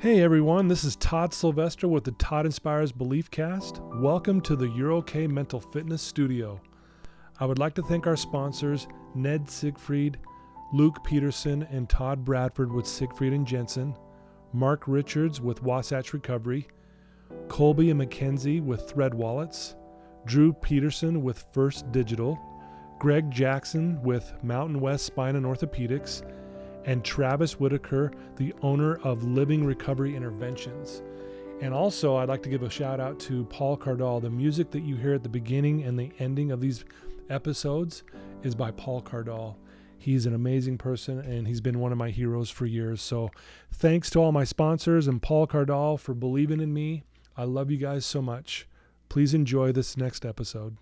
Hey everyone, this is Todd Sylvester with the Todd Inspires Belief Cast. Welcome to the EuroK Mental Fitness Studio. I would like to thank our sponsors, Ned Siegfried, Luke Peterson, and Todd Bradford with Siegfried and Jensen, Mark Richards with Wasatch Recovery, Colby and McKenzie with Thread Wallets, Drew Peterson with First Digital, Greg Jackson with Mountain West Spine and Orthopedics, and Travis Whitaker, the owner of Living Recovery Interventions. And also, I'd like to give a shout out to Paul Cardall. The music that you hear at the beginning and the ending of these episodes is by Paul Cardall. He's an amazing person and he's been one of my heroes for years. So, thanks to all my sponsors and Paul Cardall for believing in me. I love you guys so much. Please enjoy this next episode.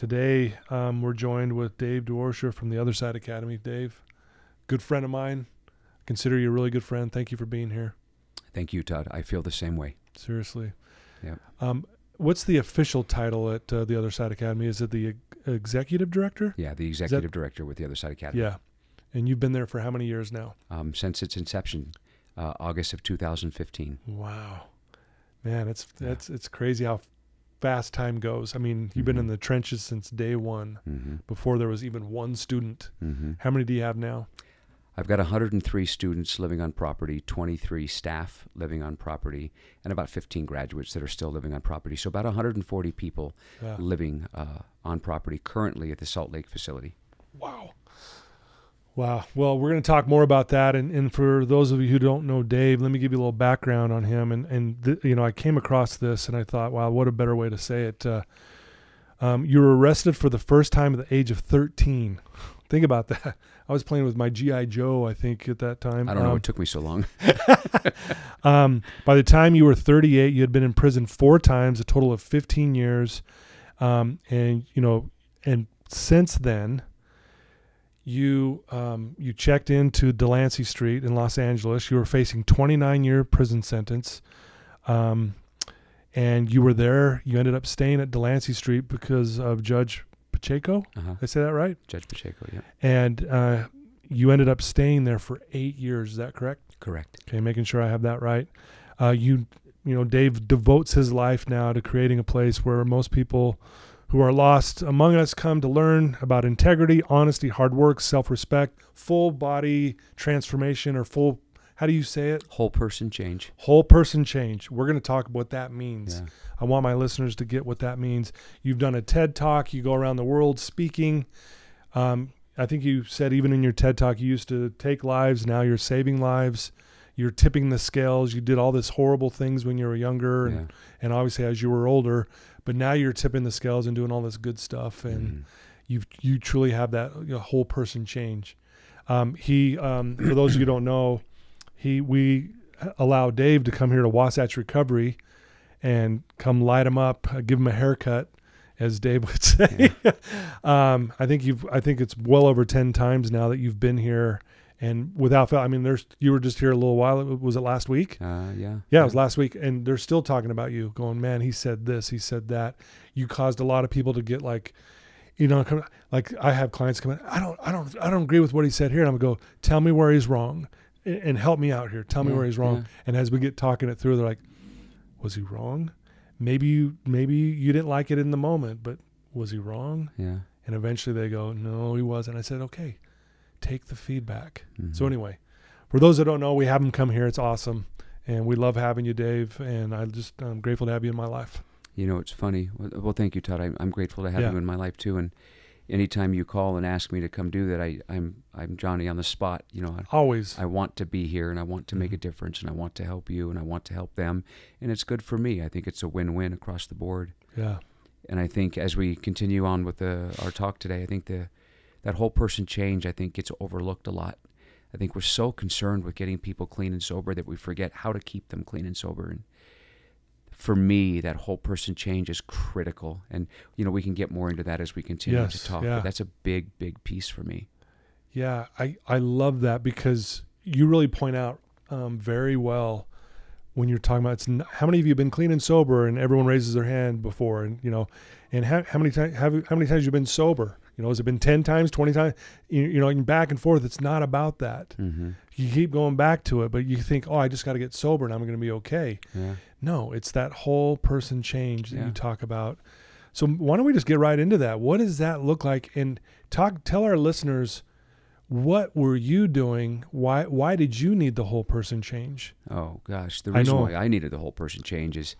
Today, um, we're joined with Dave Durocher from the Other Side Academy. Dave, good friend of mine. Consider you a really good friend. Thank you for being here. Thank you, Todd. I feel the same way. Seriously. Yeah. Um, what's the official title at uh, the Other Side Academy? Is it the executive director? Yeah, the executive director with the Other Side Academy. Yeah. And you've been there for how many years now? Um, since its inception, uh, August of 2015. Wow, man, it's yeah. it's it's crazy how fast time goes. I mean, you've been in Mhm. the trenches since day one, hmm before there was even one student. hmm How many do you have now? I've got 103 students living on property, 23 staff living on property, and about 15 graduates that are still living on property. So about 140 people Yeah. living uh, on property currently at the Salt Lake facility. Wow. Wow. Well, we're going to talk more about that. And, and for those of you who don't know Dave, let me give you a little background on him. And, and th- you know, I came across this and I thought, wow, what a better way to say it. Uh, um, you were arrested for the first time at the age of 13. Think about that. I was playing with my G.I. Joe, I think, at that time. I don't know. Um, It took me so long. um, by the time you were 38, you had been in prison four times, a total of 15 years. Um, and you know, and since then, you um, you checked into Delancey Street in Los Angeles. You were facing 29 year prison sentence, um, and you were there. You ended up staying at Delancey Street because of Judge Pacheco. Uh-huh. Did I say that right? Judge Pacheco, yeah. And uh, you ended up staying there for eight years. Is that correct? Correct. Okay, making sure I have that right. Uh, you, you know, Dave devotes his life now to creating a place where most people who are lost among us come to learn about integrity, honesty, hard work, self-respect, full body transformation, or full. How do you say it? Whole person change. Whole person change. We're going to talk about what that means. Yeah. I want my listeners to get what that means. You've done a TED talk. You go around the world speaking. Um, I think you said even in your TED talk, you used to take lives. Now you're saving lives. You're tipping the scales. You did all this horrible things when you were younger, and, Yeah. and obviously as you were older. But now you're tipping the scales and doing all this good stuff, and Mhm. you you truly have that you know, whole person change. Um, he, um, for those of you who don't know, he we allow Dave to come here to Wasatch Recovery and come light him up, uh, give him a haircut, as Dave would say. um, I think you've I think it's well over ten times now that you've been here, and without fail, I mean, there's you were just here a little while. Was it last week? Uh, yeah. Yeah, it was last week, and they're still talking about you. Going, man, he said this, he said that. You caused a lot of people to get like, you know, come, like I have clients come in. I don't, I don't, I don't agree with what he said here. And I'm gonna go, tell me where he's wrong, and, and help me out here. Tell me Yeah, where he's wrong. yeah. And as we get talking it through, they're like, was he wrong? Maybe you, maybe you didn't like it in the moment, but was he wrong? Yeah. And eventually they go, no, he wasn't. I said, okay, take the feedback. So Mhm. anyway, for those that don't know, we have them come here. It's awesome, and we love having you, Dave. And I just I'm grateful to have you in my life. You know, it's funny. Well, thank you, Todd. I'm, I'm grateful to have Yeah. you in my life too. And anytime you call and ask me to come do that, I, I'm I'm Johnny on the spot. You know, I, Always. I, want to be here and I want to make a Mhm. difference and I want to help you and I want to help them. And it's good for me. I think it's a win-win across the board. yeah. And I think as we continue on with the, our talk today, I think the that whole person change I think gets overlooked a lot. I think we're so concerned with getting people clean and sober that we forget how to keep them clean and sober. And for me, that whole person change is critical. And, you know, we can get more into that as we continue Yes, to talk. yeah. But that's a big, big piece for me. Yeah, I, I love that because you really point out um, very well when you're talking about it's n- how many of you have been clean and sober, and everyone raises their hand before, and you know, and how, how many times have you- how many times you've been sober? You know, has it been ten times, twenty times? You, you know, and back and forth. It's not about that. Mm-hmm. You keep going back to it, but you think, oh, I just got to get sober and I'm going to be okay. Yeah. No, it's that whole person change that Yeah. you talk about. So why don't we just get right into that? What does that look like? And talk, tell our listeners, what were you doing? Why, why did you need the whole person change? Oh gosh, the I reason know. why I needed the whole person change is,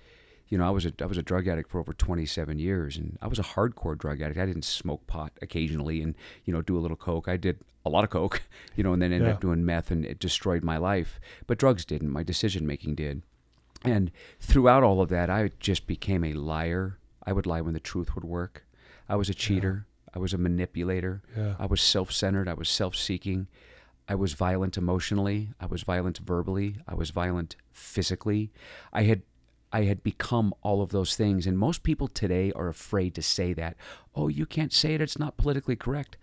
you know, I was a I was a drug addict for over 27 years, and I was a hardcore drug addict. I didn't smoke pot occasionally, and you know, do a little coke. I did a lot of coke, you know, and then ended Yeah. up doing meth, and it destroyed my life. But drugs didn't. My decision making did. And throughout all of that, I just became a liar. I would lie when the truth would work. I was a cheater. I was a manipulator. Yeah. I was self centered. I was self seeking. I was violent emotionally. I was violent verbally. I was violent physically. I had I had become all of those things. And most people today are afraid to say that. Oh, you can't say it. It's not politically correct.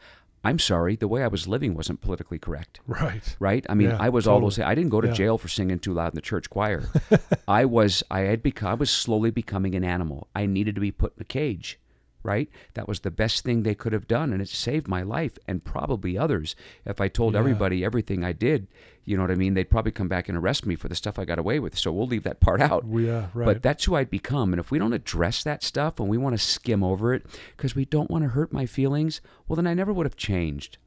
I'm sorry. The way I was living wasn't politically correct Right. right? I mean, Yeah, I was all those. I didn't go to Yeah. jail for singing too loud in the church choir. I was. I had become. I was slowly becoming an animal. I needed to be put in a cage, right? That was the best thing they could have done, and it saved my life and probably others. If I told Yeah. everybody everything I did, you know what I mean? They'd probably come back and arrest me for the stuff I got away with. So we'll leave that part out. Yeah. Right. But that's who I'd become. And if we don't address that stuff and we want to skim over it because we don't want to hurt my feelings, well, then I never would have changed.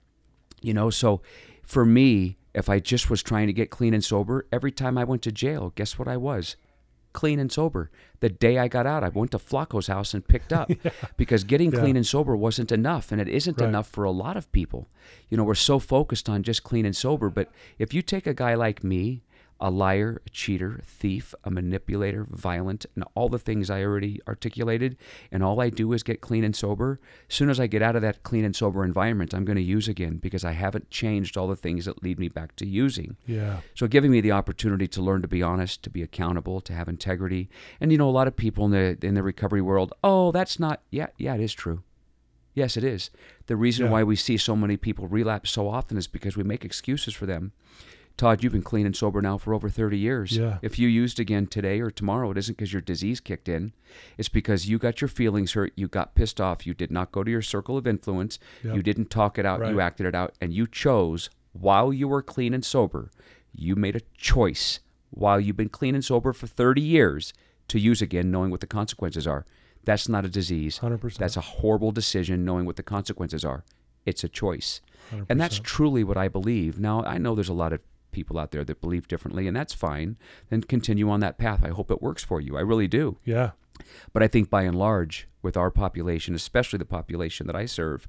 You know, so for me, if I just was trying to get clean and sober, every time I went to jail, guess what I was? Clean and sober. The day I got out, I went to Flacco's house and picked up because getting Yeah. clean and sober wasn't enough. And it isn't Right. enough for a lot of people. You know, we're so focused on just clean and sober. But if you take a guy like me, a liar, a cheater, a thief, a manipulator, violent, and all the things I already articulated, and all I do is get clean and sober, as soon as I get out of that clean and sober environment, I'm going to use again because I haven't changed all the things that lead me back to using. yeah. So giving me the opportunity to learn to be honest, to be accountable, to have integrity. And you know, a lot of people in the in the recovery world, oh, that's not yeah, yeah, it is true. Yes, it is. The reason Yeah. why we see so many people relapse so often is because we make excuses for them. Todd, you've been clean and sober now for over 30 years. Yeah. If you used again today or tomorrow, it isn't because your disease kicked in. It's because you got your feelings hurt, you got pissed off, you did not go to your circle of influence, Yep. you didn't talk it out, you acted it out, and you chose while you were clean and sober, you made a choice while you've been clean and sober for 30 years to use again, knowing what the consequences are. That's not a disease. 100%. That's a horrible decision, knowing what the consequences are. It's a choice. And that's truly what I believe. Now, I know there's a lot of people out there that believe differently, and that's fine. Then continue on that path. I hope it works for you. I really do. Yeah. But I think by and large, with our population, especially the population that I serve,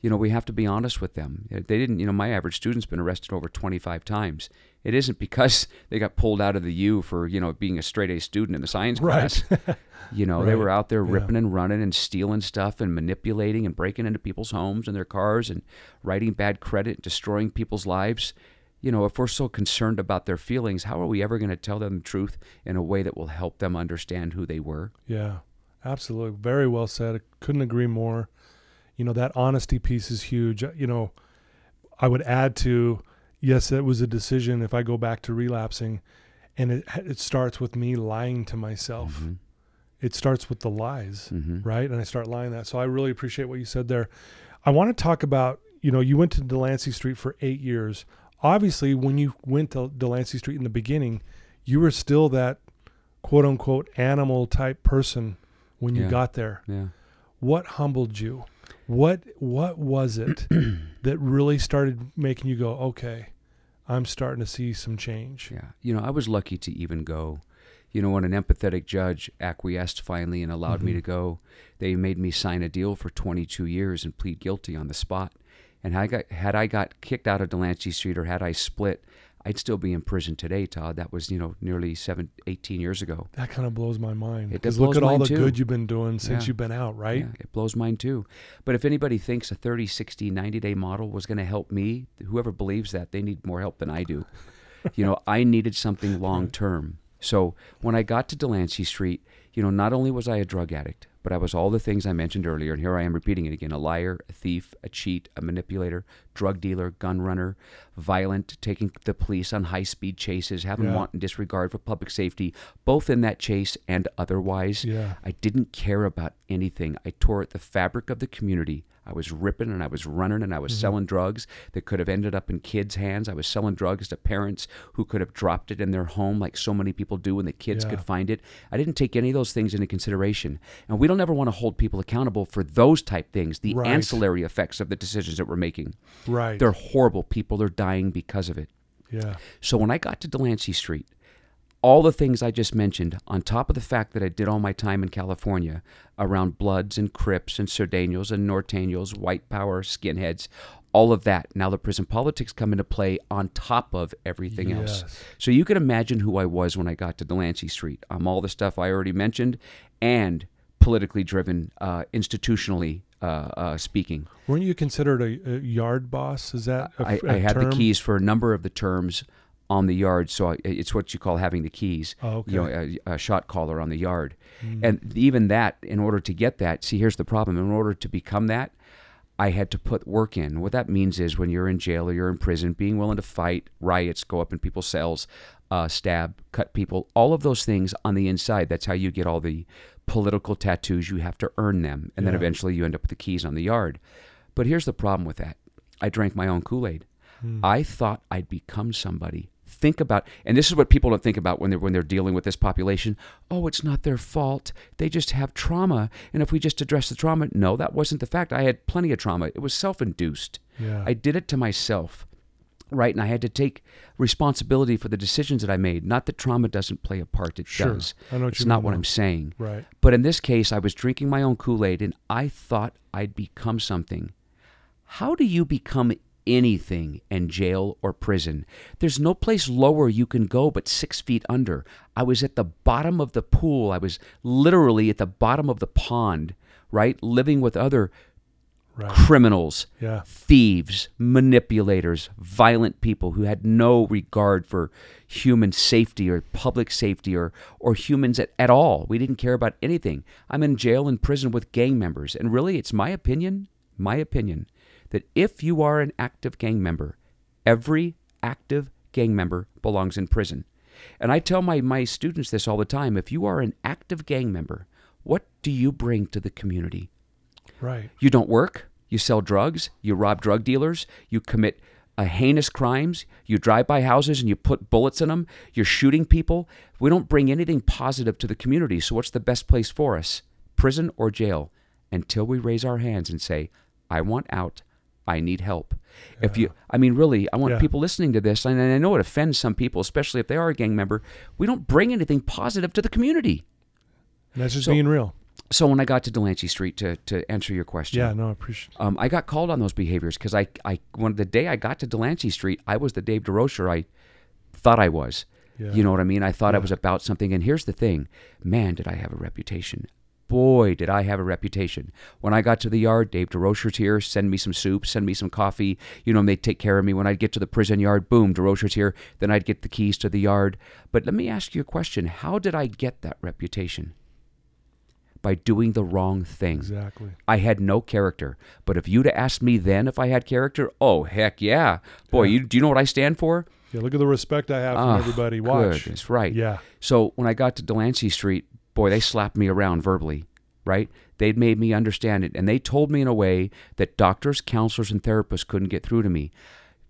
you know, we have to be honest with them. They didn't, you know, my average student's been arrested over 25 times. It isn't because they got pulled out of the U for, you know, being a straight A student in the science Right. class. You know, they were out there Yeah. ripping and running and stealing stuff and manipulating and breaking into people's homes and their cars and writing bad credit, destroying people's lives. You know, if we're so concerned about their feelings, how are we ever going to tell them the truth in a way that will help them understand who they were? Yeah, absolutely. Very well said. I couldn't agree more. You know, that honesty piece is huge. Uh, You know, I would add to yes, it was a decision if I go back to relapsing and it it starts with me lying to myself. Mhm. It starts with the lies, Mhm. right? And I start lying that. So I really appreciate what you said there. I want to talk about, you know, you went to Delancey Street for 8 years. Obviously, when you went to Delancey Street in the beginning, you were still that quote unquote animal type person when you Yeah. got there. Yeah. What humbled you? What what was it that really started making you go, okay, I'm starting to see some change? Yeah. You know, I was lucky to even go. You know, when an empathetic judge acquiesced finally and allowed me Mhm. to go, they made me sign a deal for 22 years and plead guilty on the spot. And had I got, had I got kicked out of Delancey Street or had I split, I'd still be in prison today, Todd. That was, you know, nearly seven, 18 years ago. That kind of blows my mind. It Because blows look at all the too. good you've been doing since Yeah. you've been out, right? Yeah, it blows mine too. But if anybody thinks a 30, 60, 90 day model was going to help me, whoever believes that, they need more help than I do. you know, I needed something long term. So when I got to Delancey Street, you know, not only was I a drug addict, but I was all the things I mentioned earlier, and here I am repeating it again a liar, a thief, a cheat, a manipulator, drug dealer, gun runner, violent, taking the police on high speed chases, having Yeah. wanton disregard for public safety, both in that chase and otherwise. Yeah. I didn't care about anything. I tore at the fabric of the community. I was ripping and I was running and I was mm-hmm. selling drugs that could have ended up in kids' hands. I was selling drugs to parents who could have dropped it in their home, like so many people do, and the kids Yeah. could find it. I didn't take any of those things into consideration. And we don't ever want to hold people accountable for those type things, the Right. ancillary effects of the decisions that we're making. Right. They're horrible. People are dying because of it. yeah. So when I got to Delancey Street, all the things I just mentioned, on top of the fact that I did all my time in California around Bloods and Crips and Sureños and Norteños, white power, skinheads, all of that. Now the prison politics come into play on top of everything else. So you can imagine who I was when I got to Delancey Street. I'm all the stuff I already mentioned and politically driven, uh, institutionally uh, uh, speaking. Weren't you considered a, a yard boss? Is that a, I, a I had the keys for a number of the terms on the yard, so it's what you call having the keys. Oh, You know, a, a shot caller on the yard, Mm. and even that, in order to get that, see, here's the problem. In order to become that, I had to put work in. What that means is when you're in jail or you're in prison, being willing to fight riots, go up in people's cells, uh, stab, cut people, all of those things on the inside. That's how you get all the political tattoos. You have to earn them, and then eventually you end up with the keys on the yard. But here's the problem with that I drank my own Kool Aid. Hmm. I thought I'd become somebody. Think about, and this is what people don't think about when they're when they're dealing with this population. Oh, it's not their fault. They just have trauma, and if we just address the trauma, no, that wasn't the fact. I had plenty of trauma. It was self-induced. Yeah. I did it to myself, right? And I had to take responsibility for the decisions that I made. Not that trauma doesn't play a part; it Sure. does. I know it's not mean, what. I'm saying. Right. But in this case, I was drinking my own Kool Aid and I thought I'd become something. How do you become anything in jail or prison? There's no place lower you can go but six feet under. I was at the bottom of the pool. I was literally at the bottom of the pond, right? Living with other Right. criminals Yeah. thieves, manipulators, violent people who had no regard for human safety or public safety or, or humans at, at all. We didn't care about anything. I'm in jail and prison with gang members. And really, it's my opinion, my opinion, that if you are an active gang member, every active gang member belongs in prison. And I tell my, my students this all the time if you are an active gang member, what do you bring to the community? Right. You don't work. You sell drugs. You rob drug dealers. You commit uh, heinous crimes. You drive by houses and you put bullets in them. You're shooting people. We don't bring anything positive to the community. So, what's the best place for us? Prison or jail? Until we raise our hands and say, I want out. I need help. If you, I mean, really, I want Yeah. people listening to this, and I know it offends some people, especially if they are a gang member. We don't bring anything positive to the community. And that's just So- being real. So when I got to Delancey Street to to answer your question, Yeah. No, I appreciate. um, I got called on those behaviors because I, I, when the day I got to Delancey Street, I was the Dave Durocher I thought I was. Yeah. You know what I mean? I thought I was about something. And here's the thing, man, did I have a reputation? Boy, did I have a reputation. When I got to the yard, Dave Durocher's here, send me some soup, send me some coffee. You know, and they'd take care of me. When I'd get to the prison yard, boom, Durocher's here. Then I'd get the keys to the yard. But let me ask you a question. How did I get that reputation? By doing the wrong thing. Exactly. I had no character. But if you'd have asked me then if I had character, oh heck yeah, boy, Yeah. you do you know what I stand for? Yeah. Look at the respect I have from Oh, everybody. Watch. Goodness, right. Yeah. So when I got to Delancey Street, boy, they slapped me around verbally, right? They'd made me understand it, and they told me in a way that doctors, counselors, and therapists couldn't get through to me.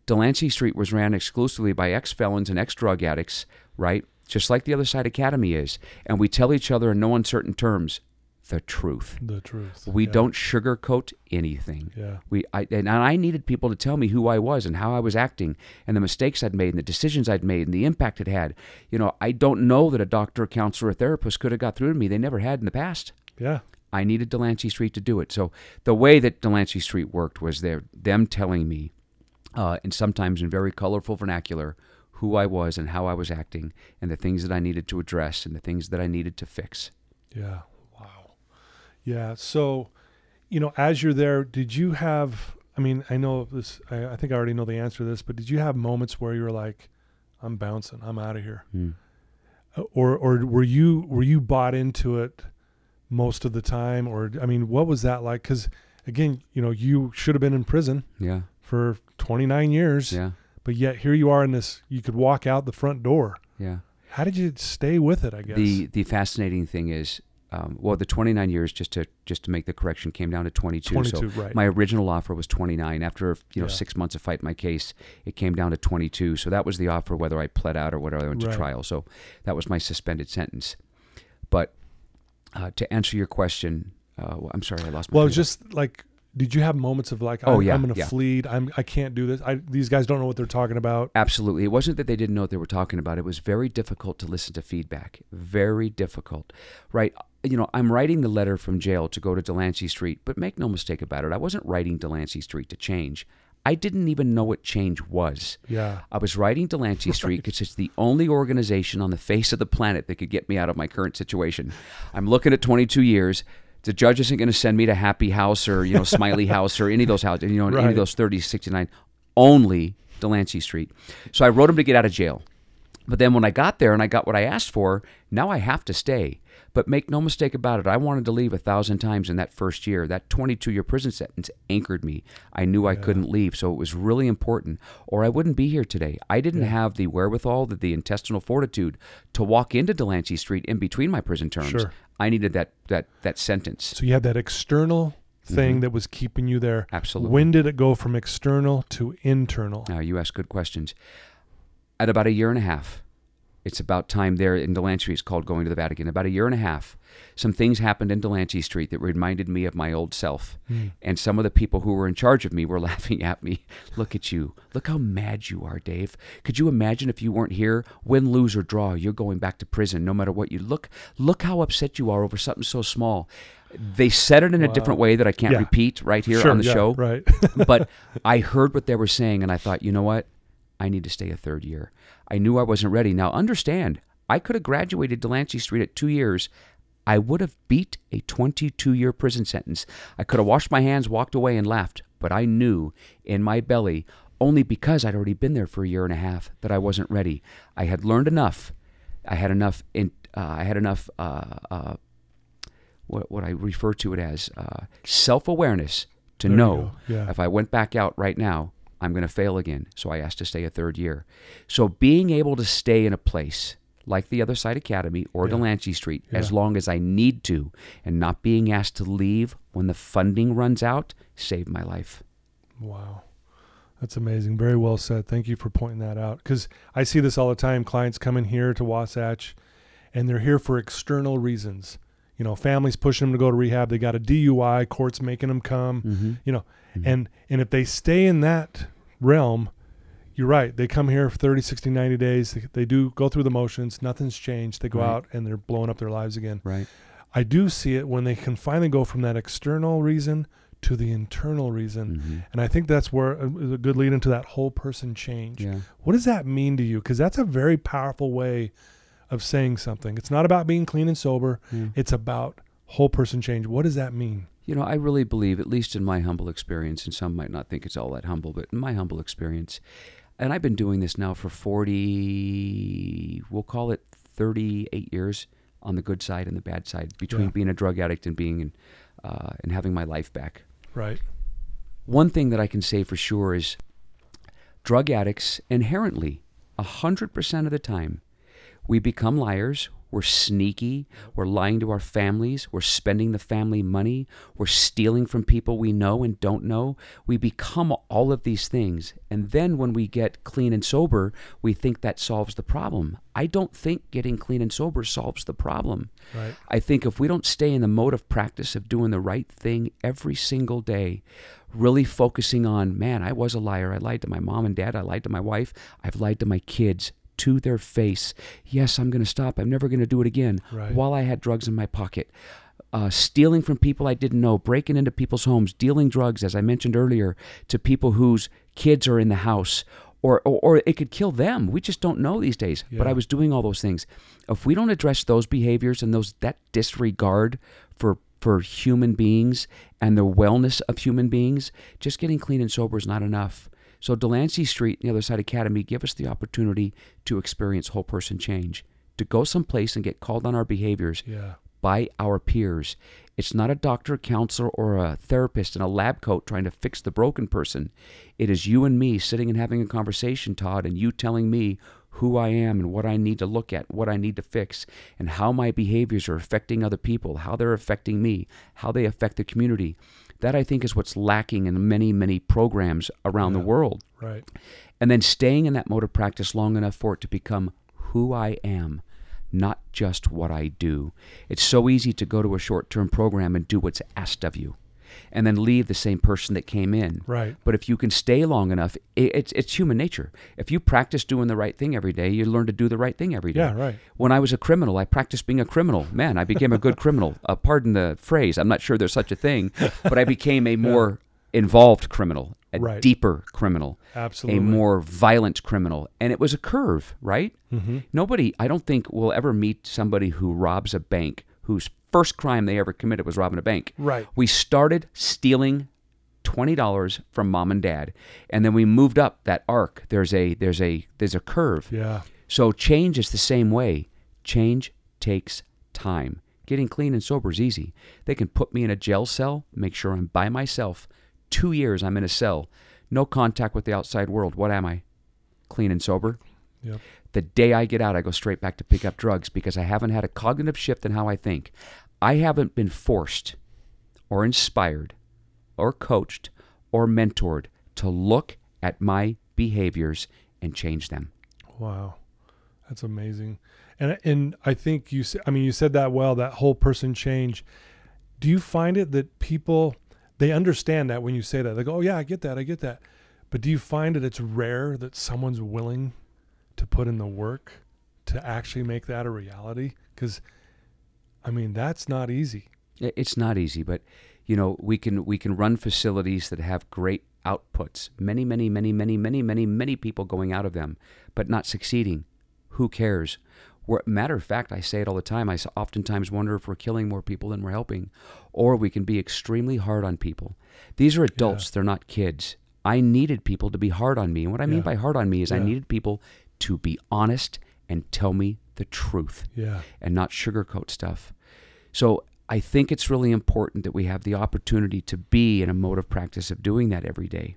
Delancey Street was ran exclusively by ex felons and ex drug addicts, right? Just like the other side academy is. And we tell each other in no uncertain terms the truth. The truth. We Yeah. don't sugarcoat anything. Yeah. We, I, and I needed people to tell me who I was and how I was acting and the mistakes I'd made and the decisions I'd made and the impact it had. You know, I don't know that a doctor, a counselor, a therapist could have got through to me. They never had in the past. Yeah. I needed Delancey Street to do it. So the way that Delancey Street worked was their, them telling me, uh, and sometimes in very colorful vernacular, who I was and how I was acting and the things that I needed to address and the things that I needed to fix. Yeah. Yeah. So, you know, as you're there, did you have? I mean, I know this. I, I think I already know the answer to this, but did you have moments where you were like, "I'm bouncing. I'm out of here." Hmm. or or were you were you bought into it most of the time or I mean what was that like cuz again you know you should have been in prison Yeah. for 29 years Yeah. but yet here you are in this you could walk out the front door Yeah. how did you stay with it I guess The the fascinating thing is, um, well, the 29 years just to just to make the correction came down to 22. 22 so right my original offer was 29. After you know Yeah. six months of fighting my case, it came down to 22. So that was the offer, whether I pled out or whether I went to Right. trial. So that was my suspended sentence. But uh, to answer your question, uh, well, I'm sorry, I lost my. well it was just like did you have moments of like Oh, I'm, yeah, I'm going to yeah. flee I'm I can't do this I these guys don't know what they're talking about Absolutely. It wasn't that they didn't know what they were talking about. It was very difficult to listen to feedback. Very difficult. Right? You know, I'm writing the letter from jail to go to Delancey Street, but make no mistake about it, I wasn't writing Delancey Street to change. I didn't even know what change was. yeah I was writing Delancey Street because it's the only organization on the face of the planet that could get me out of my current situation. I'm looking at 22 years. The judge isn't going to send me to Happy House or you know Smiley House or any of those houses, you know, any of those 30, 69. Only Delancey Street. So I wrote him to get out of jail. But then when I got there and I got what I asked for, now I have to stay. But make no mistake about it, I wanted to leave a thousand times in that first year. That 22 year prison sentence anchored me. I knew I couldn't leave. So it was really important, or I wouldn't be here today. I didn't have the wherewithal, the, the intestinal fortitude to walk into Delancey Street in between my prison terms. Sure. I needed that, that, that sentence. so you had that external thing that was keeping you there Mm-hmm. Absolutely. when did it go from external to internal Now, you ask good questions. At about a year and a half, it's about time there in Delancey. It's called going to the Vatican. About a year and a half, some things happened in Delancey Street that reminded me of my old self. Hmm. And some of the people who were in charge of me were laughing at me. Look at you. Look how mad you are, Dave. Could you imagine if you weren't here? Win, lose, or draw, you're going back to prison no matter what you look. Look how upset you are over something so small. They said it in a different way that I can't Yeah. repeat right here Sure, on the yeah, show right but I heard what they were saying, and I thought, you know what? I need to stay a third year. I knew I wasn't ready. Now, understand, I could have graduated Delancey Street at two years. I would have beat a 22 year prison sentence. I could have washed my hands, walked away, and left. But I knew in my belly, only because I'd already been there for a year and a half, that I wasn't ready. I had learned enough. I had enough. In, uh, I had enough. Uh, uh, what what I refer to it as uh, self awareness to There know. Yeah. if I went back out right now, I'm going to fail again. So I asked to stay a third year. So being able to stay in a place like the Other Side Academy or Yeah. Delancey Street as long as I need to and not being asked to leave when the funding runs out saved my life. Wow. That's amazing. Very well said. Thank you for pointing that out. Because I see this all the time. Clients come in here to Wasatch and they're here for external reasons. You know, families pushing them to go to rehab. They got a DUI, courts making them come, Mm-hmm. you know, and, and if they stay in that realm, you're right. They come here for 30, 60, 90 days. They, they do go through the motions. Nothing's changed. They go Right. out and they're blowing up their lives again. Right. I do see it when they can finally go from that external reason to the internal reason. Mm-hmm. And I think that's where uh, a good lead into that whole person change. Yeah. What does that mean to you? Because that's a very powerful way of saying something. It's not about being clean and sober, Yeah. it's about whole person change. What does that mean? You know, I really believe, at least in my humble experience, and some might not think it's all that humble, but in my humble experience, and I've been doing this now for 40, we'll call it 38 years on the good side and the bad side, between Yeah. being a drug addict and being, uh, and having my life back. Right. One thing that I can say for sure is drug addicts inherently, 100% of the time, we become liars. We're sneaky. We're lying to our families. We're spending the family money. We're stealing from people we know and don't know. We become all of these things. And then when we get clean and sober, we think that solves the problem. I don't think getting clean and sober solves the problem. Right. I think if we don't stay in the mode of practice of doing the right thing every single day, really focusing on, man, I was a liar. I lied to my mom and dad. I lied to my wife. I've lied to my kids to their face. Yes, I'm going to stop. I'm never going to do it again Right. while I had drugs in my pocket. Uh, stealing from people I didn't know, breaking into people's homes, dealing drugs, as I mentioned earlier, to people whose kids are in the house, or, or, or it could kill them. We just don't know these days. But I was doing all those things. If we don't address those behaviors and those that disregard for for human beings and the wellness of human beings, just getting clean and sober is not enough. So Delancey Street and the Other Side Academy give us the opportunity to experience whole person change. to go someplace and get called on our behaviors Yeah. by our peers. It's not a doctor, counselor, or a therapist in a lab coat trying to fix the broken person. It is you and me sitting and having a conversation, Todd, and you telling me who I am and what I need to look at, what I need to fix, and how my behaviors are affecting other people, how they're affecting me, how they affect the community. That I think is what's lacking in many, many programs around the world. Right. And then staying in that mode of practice long enough for it to become who I am, not just what I do. It's so easy to go to a short term program and do what's asked of you and then leave the same person that came in. Right. But if you can stay long enough, it, it's, it's human nature. If you practice doing the right thing every day, you learn to do the right thing every day. Yeah. Right. When I was a criminal, I practiced being a criminal. Man, I became a good criminal. Uh, pardon the phrase. I'm not sure there's such a thing, but I became a more involved criminal, a Right. deeper criminal, Absolutely. a more violent criminal. And it was a curve, right? Mm-hmm. Nobody, I don't think, will ever meet somebody who robs a bank whose first crime they ever committed was robbing a bank. Right. We started stealing twenty dollars from mom and dad, and then we moved up that arc. There's a there's a there's a curve. Yeah. So change is the same way. Change takes time. Getting clean and sober is easy. They can put me in a jail cell, make sure I'm by myself. Two years I'm in a cell, no contact with the outside world. What am I? Clean and sober. Yep. The day I get out, I go straight back to pick up drugs because I haven't had a cognitive shift in how I think. I haven't been forced or inspired or coached or mentored to look at my behaviors and change them. Wow, that's amazing. And and I think you. I mean, you said that well. That whole person change. Do you find it that people they understand that when you say that they go, "Oh yeah, I get that, I get that," but do you find that it's rare that someone's willing to put in the work to actually make that a reality? Because, I mean, that's not easy. It's not easy, but you know we can we can run facilities that have great outputs. Many, many, many, many, many, many, many people going out of them, but not succeeding. Who cares? We're, matter of fact, I say it all the time. I oftentimes wonder if we're killing more people than we're helping, or we can be extremely hard on people. These are adults; they're not kids. I needed people to be hard on me, and what I mean by hard on me is I needed people to be honest and tell me the truth Yeah. and not sugarcoat stuff. So I think it's really important that we have the opportunity to be in a mode of practice of doing that every day.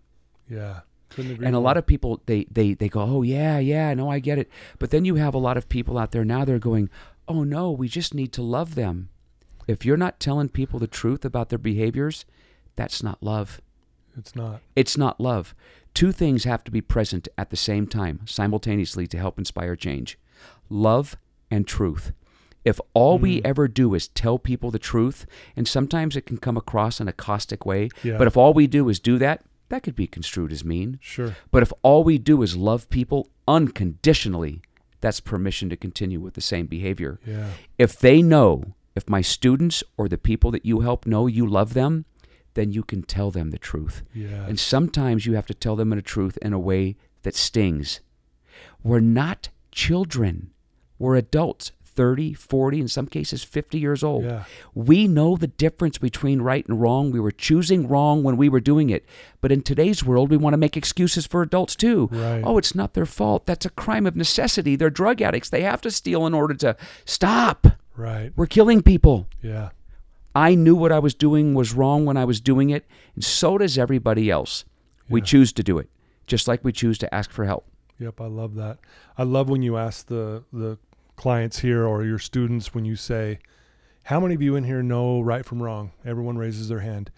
Yeah. And a lot of people they they they go, "Oh yeah, yeah, no, I get it." But then you have a lot of people out there now they're going, "Oh no, we just need to love them." If you're not telling people the truth about their behaviors, that's not love. it's not. It's not love. Two things have to be present at the same time, simultaneously, to help inspire change love and truth. If all we Mm. ever do is tell people the truth, and sometimes it can come across in a caustic way, Yeah. but if all we do is do that, that could be construed as mean. Sure. But if all we do is love people unconditionally, that's permission to continue with the same behavior. Yeah. If they know, if my students or the people that you help know you love them, then you can tell them the truth. Yeah. And sometimes you have to tell them the truth in a way that stings. We're not children. We're adults, 30, 40, in some cases 50 years old. Yeah. We know the difference between right and wrong. We were choosing wrong when we were doing it. But in today's world, we want to make excuses for adults too. Right. Oh, it's not their fault. That's a crime of necessity. They're drug addicts. They have to steal in order to stop. Right. We're killing people. Yeah. I knew what I was doing was wrong when I was doing it, and so does everybody else. We choose to do it, just like we choose to ask for help. Yep, I love that. I love when you ask the the clients here or your students when you say, "How many of you in here know right from wrong?" Everyone raises their hand.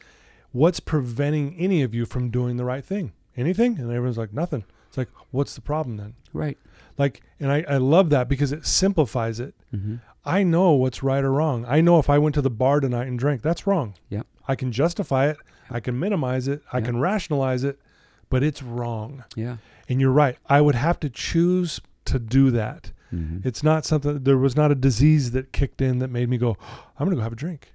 What's preventing any of you from doing the right thing? Anything? And everyone's like, "Nothing." It's like, "What's the problem then?" Right. Like, and I I love that because it simplifies it. Mm-hmm. I know what's right or wrong. I know if I went to the bar tonight and drank, that's wrong. Yeah. I can justify it. I can minimize it. I can rationalize it, but it's wrong. Yeah. And you're right. I would have to choose to do that. Mm-hmm. It's not something. There was not a disease that kicked in that made me go, "I'm going to go have a drink."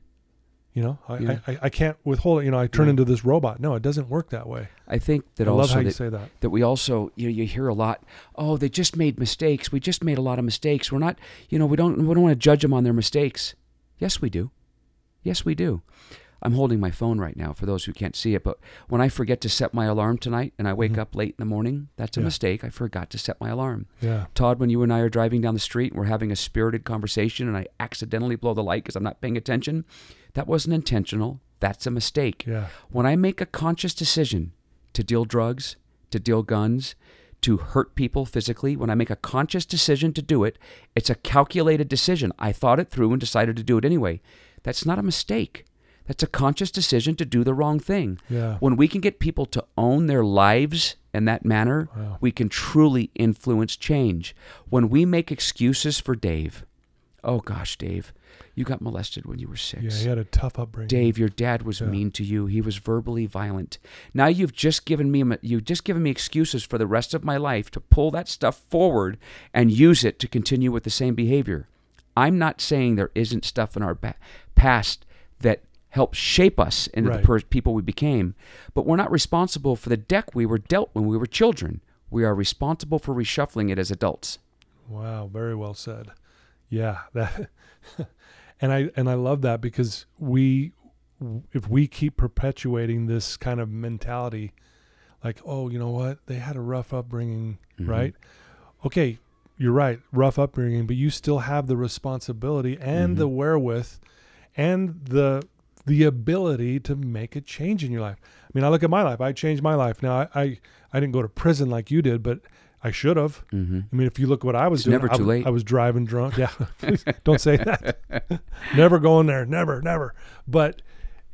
You know, I, Yeah. I, I can't withhold it. You know, I turn Yeah. into this robot. No, it doesn't work that way. I think that I love also how you say that. that we also you know, you hear a lot. Oh, they just made mistakes. We just made a lot of mistakes. We're not. You know, we don't. We don't want to judge them on their mistakes. Yes, we do. Yes, we do. I'm holding my phone right now for those who can't see it, but when I forget to set my alarm tonight and I wake Mhm. up late in the morning, that's a Yeah. mistake. I forgot to set my alarm. Yeah. Todd, when you and I are driving down the street and we're having a spirited conversation and I accidentally blow the light because I'm not paying attention, that wasn't intentional. That's a mistake. Yeah. When I make a conscious decision to deal drugs, to deal guns, to hurt people physically, when I make a conscious decision to do it, it's a calculated decision. I thought it through and decided to do it anyway. That's not a mistake. That's a conscious decision to do the wrong thing. Yeah. When we can get people to own their lives in that manner, Wow. we can truly influence change. When we make excuses for Dave, oh gosh, Dave, you got molested when you were six. Yeah. He had a tough upbringing. Dave, your dad was Yeah. mean to you. He was verbally violent. Now you've just given me you've just given me excuses for the rest of my life to pull that stuff forward and use it to continue with the same behavior. I'm not saying there isn't stuff in our ba- past that helped shape us into Right. the per- people we became, but we're not responsible for the deck we were dealt when we were children. We are responsible for reshuffling it as adults. Wow, very well said. Yeah, that and I and I love that because we if we keep perpetuating this kind of mentality like, oh, you know what? They had a rough upbringing, Mhm. right? Okay, you're right, rough upbringing, but you still have the responsibility and Mhm. the wherewith and the the ability to make a change in your life. I mean, I look at my life. I changed my life. Now, I I, I didn't go to prison like you did, but I should have. hmm I mean, if you look at what I was It's doing, never too was- late. I was driving drunk. Yeah, please don't say that. never going there. Never, never. But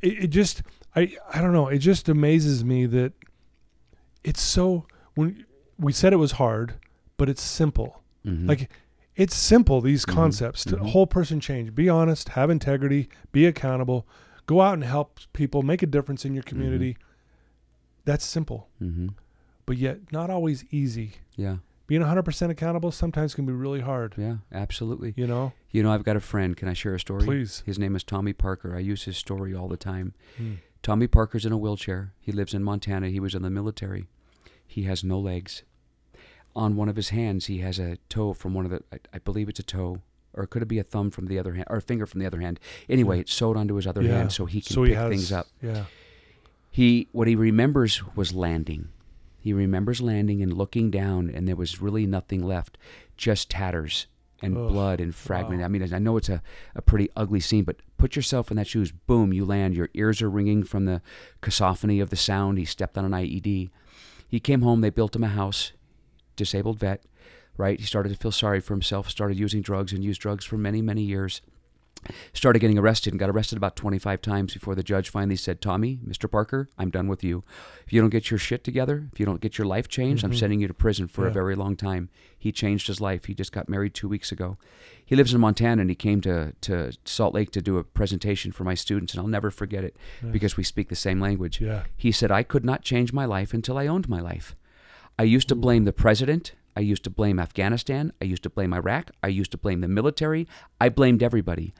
it, it just, I, I don't know. It just amazes me that it's so. When we said it was hard, but it's simple. hmm Like it's simple. These Mhm, concepts, to mhm. whole person change. Be honest. Have integrity. Be accountable. Go out and help people. Make a difference in your Mm-hmm. community. That's simple, hmm but yet not always easy. Yeah. Being 100% accountable sometimes can be really hard. Yeah. Absolutely. You know, You know, I've got a friend. Can I share a story? please. His name is Tommy Parker. I use his story all the time. Hmm. Tommy Parker's in a wheelchair. He lives in Montana. He was in the military. He has no legs. On one of his hands, he has a toe from one of the, I, I believe it's a toe, or could it be a thumb from the other hand, or a finger from the other hand? Anyway, it's sewed onto his other Yeah. hand so he can so pick he has, things up. Yeah. He what he remembers was landing. He remembers landing and looking down, and there was really nothing left, just tatters and Ugh, blood and fragment. wow. I mean, I know it's a, a pretty ugly scene, but put yourself in that shoes. Boom, you land. Your ears are ringing from the cacophony of the sound. He stepped on an IED. He came home. They built him a house. Disabled vet, right? He started to feel sorry for himself. Started using drugs and used drugs for many, many years started getting arrested and got arrested about 25 times before the judge finally said, Tommy, Mr. Parker, I'm done with you. If you don't get your shit together, if you don't get your life changed, I'm Mhm. sending you to prison for a very long time. He changed his life. He just got married two weeks ago. He lives in Montana and he came to, to Salt Lake to do a presentation for my students, and I'll never forget it because we speak the same language. Yeah. He said, I could not change my life until I owned my life. I used to blame the president. I used to blame Afghanistan. I used to blame Iraq. I used to blame the military. I blamed everybody.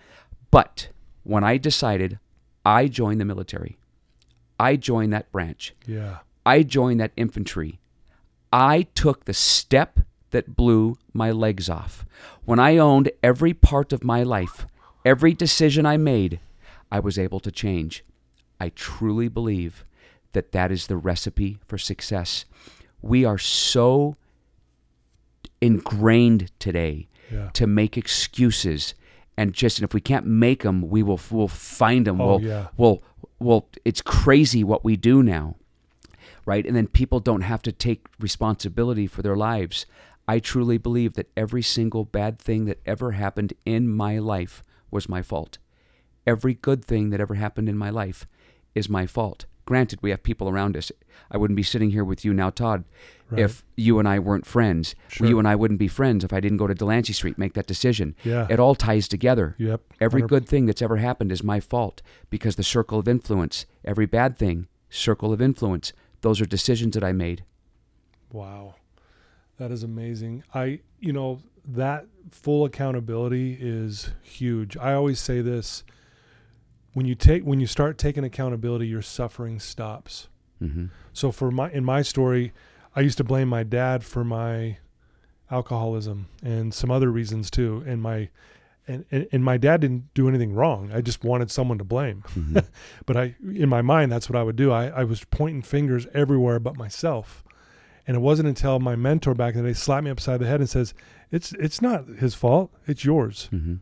But when I decided, I joined the military. I joined that branch. Yeah. I joined that infantry. I took the step that blew my legs off. When I owned every part of my life, every decision I made, I was able to change. I truly believe that that is the recipe for success. We are so ingrained today Yeah. to make excuses and just and if we can't make them, we will we'll find them. Oh, we'll, yeah. well, well, it's crazy what we do now, right? And then people don't have to take responsibility for their lives. I truly believe that every single bad thing that ever happened in my life was my fault. Every good thing that ever happened in my life is my fault. Granted, we have people around us. I wouldn't be sitting here with you now, Todd, Right. if you and I weren't friends. Sure. You and I wouldn't be friends if I didn't go to Delancey Street, make that decision. Yeah. It all ties together. Yep. Every 100 good thing that's ever happened is my fault because the circle of influence. Every bad thing, circle of influence. Those are decisions that I made. Wow. That is amazing. I, you know, that full accountability is huge. I always say this when you take when you start taking accountability, your suffering stops. hmm So for my in my story, I used to blame my dad for my alcoholism and some other reasons too. And my And, and, and my dad didn't do anything wrong. I just wanted someone to blame. Mm-hmm. but I, in my mind, that's what I would do. I, I was pointing fingers everywhere but myself. And it wasn't until my mentor back in the day slapped me upside the head and says, "It's it's not his fault. It's yours." hmm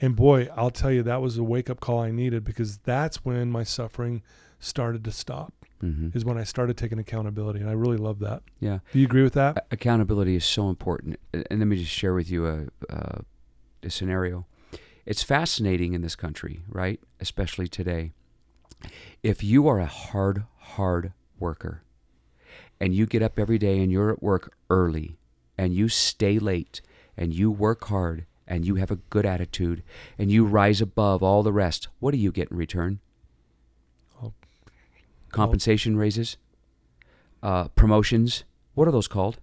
And boy, I'll tell you, that was a wake up call I needed because that's when my suffering started to stop. hmm Is when I started taking accountability, and I really love that. Yeah. Do you agree with that? Accountability is so important. And let me just share with you a, a, a scenario. It's fascinating in this country, right? Especially today. If you are a hard, hard worker and you get up every day and you're at work early and you stay late and you work hard and you have a good attitude and you rise above all the rest, what do you get in return? Oh. Compensation raises, uh, promotions. What are those called?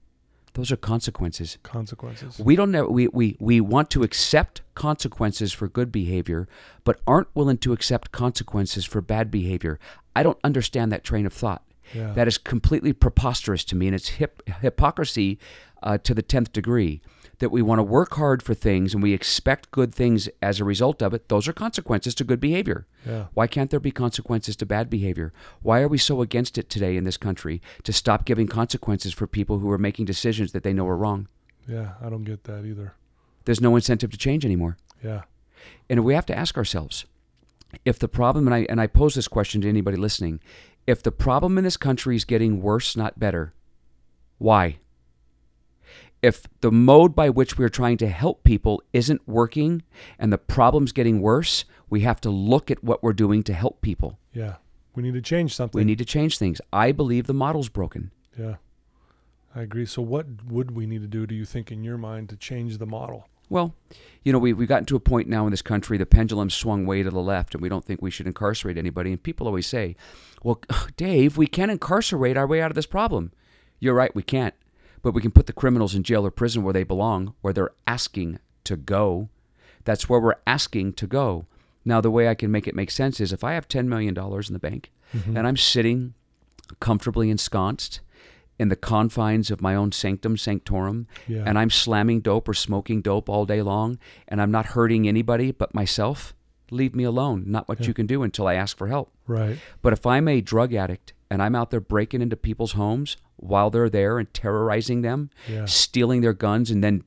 Those are consequences. Consequences. We don't know. We, we, we want to accept consequences for good behavior, but aren't willing to accept consequences for bad behavior. I don't understand that train of thought. Yeah. That is completely preposterous to me, and it's hip, hypocrisy uh, to the 10th degree. That we want to work hard for things and we expect good things as a result of it. Those are consequences to good behavior. yeah. Why can't there be consequences to bad behavior? Why are we so against it today in this country to stop giving consequences for people who are making decisions that they know are wrong? Yeah. I don't get that either. There's no incentive to change anymore. Yeah. And we have to ask ourselves if the problem, and I, and I pose this question to anybody listening, if the problem in this country is getting worse, not better, why? If the mode by which we're trying to help people isn't working and the problem's getting worse, we have to look at what we're doing to help people. Yeah. We need to change something. We need to change things. I believe the model's broken. Yeah. I agree. So, what would we need to do, do you think, in your mind, to change the model? Well, you know, we, we've gotten to a point now in this country, the pendulum swung way to the left, and we don't think we should incarcerate anybody. And people always say, well, Dave, we can't incarcerate our way out of this problem. You're right, we can't. But we can put the criminals in jail or prison where they belong, where they're asking to go. That's where we're asking to go. Now, the way I can make it make sense is if I have $10 million in the bank Mm-hmm. and I'm sitting comfortably ensconced in the confines of my own sanctum sanctorum, Yeah. and I'm slamming dope or smoking dope all day long, and I'm not hurting anybody but myself, leave me alone. Not what Yeah. you can do until I ask for help. Right. But if I'm a drug addict and I'm out there breaking into people's homes while they're there and terrorizing them, Yeah. stealing their guns, and then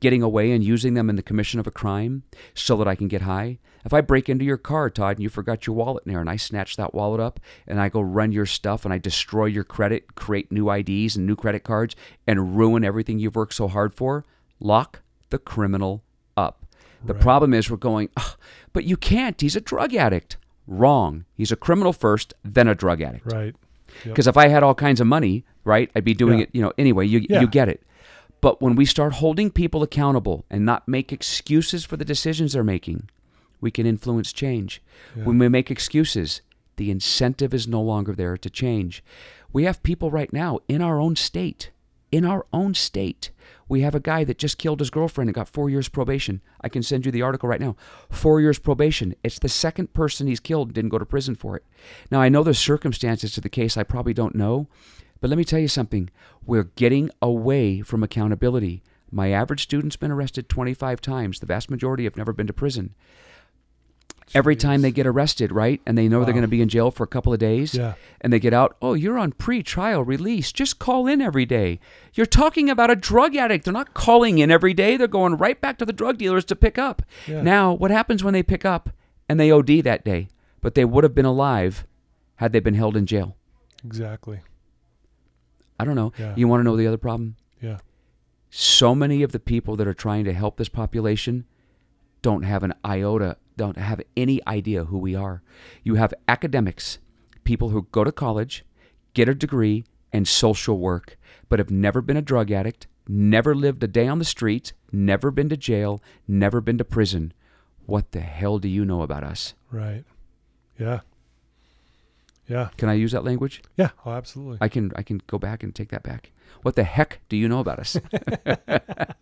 getting away and using them in the commission of a crime so that I can get high. If I break into your car, Todd, and you forgot your wallet in there, and I snatch that wallet up and I go run your stuff and I destroy your credit, create new IDs and new credit cards, and ruin everything you've worked so hard for, lock the criminal up. The Right. problem is we're going, "Ugh, but you can't. He's a drug addict. Wrong. He's a criminal first, then a drug addict. Right. Yep. Because if I had all kinds of money, right, I'd be doing Yeah. it, you know, anyway, you, Yeah. you get it. But when we start holding people accountable and not make excuses for the decisions they're making, we can influence change. Yeah. When we make excuses, the incentive is no longer there to change. We have people right now in our own state, in our own state. We have a guy that just killed his girlfriend and got four years probation. I can send you the article right now. Four years probation. It's the second person he's killed and didn't go to prison for it. Now, I know the circumstances to the case I probably don't know, but let me tell you something. We're getting away from accountability. My average student's been arrested 25 times. The vast majority have never been to prison. Every time they get arrested, right, and they know they're going to be in jail for a couple of days, Yeah. and they get out, oh, you're on pre-trial release. Just call in every day. You're talking about a drug addict. They're not calling in every day. They're going right back to the drug dealers to pick up. Yeah. Now, what happens when they pick up and they OD that day, but they would have been alive had they been held in jail? Exactly. I don't know. Yeah. You want to know the other problem? Yeah. So many of the people that are trying to help this population don't have an iota, don't have any idea who we are. You have academics, people who go to college, get a degree and social work, but have never been a drug addict, never lived a day on the street, never been to jail, never been to prison. What the hell do you know about us? Right. Yeah. Yeah. Can I use that language? Yeah. Oh, absolutely. I can I can go back and take that back. What the heck do you know about us?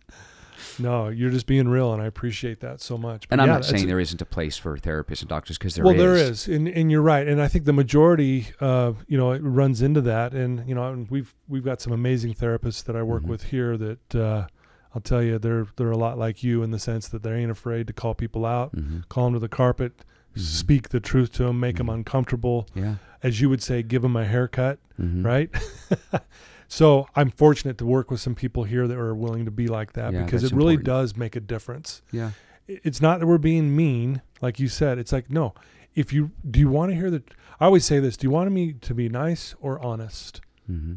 no, you're just being real, and I appreciate that so much. And I'm yeah, not saying there isn't a place for therapists and doctors because there well, is. there is, and, and you're right, and I think the majority, uh, you know, it runs into that, and you know, and we've we've got some amazing therapists that I work Mhm. with here that uh, I'll tell you, they're they're a lot like you in the sense that they ain't afraid to call people out, hmm call them to the carpet, Mhm. speak the truth to them, make them Mhm. uncomfortable, Yeah. as you would say, give them a haircut, hmm right? so I'm fortunate to work with some people here that are willing to be like that Yeah, because it really important. does make a difference. Yeah. It's not that we're being mean, like you said. It's like no, if you do you want to hear the I always say this, do you want me to be nice or honest? hmm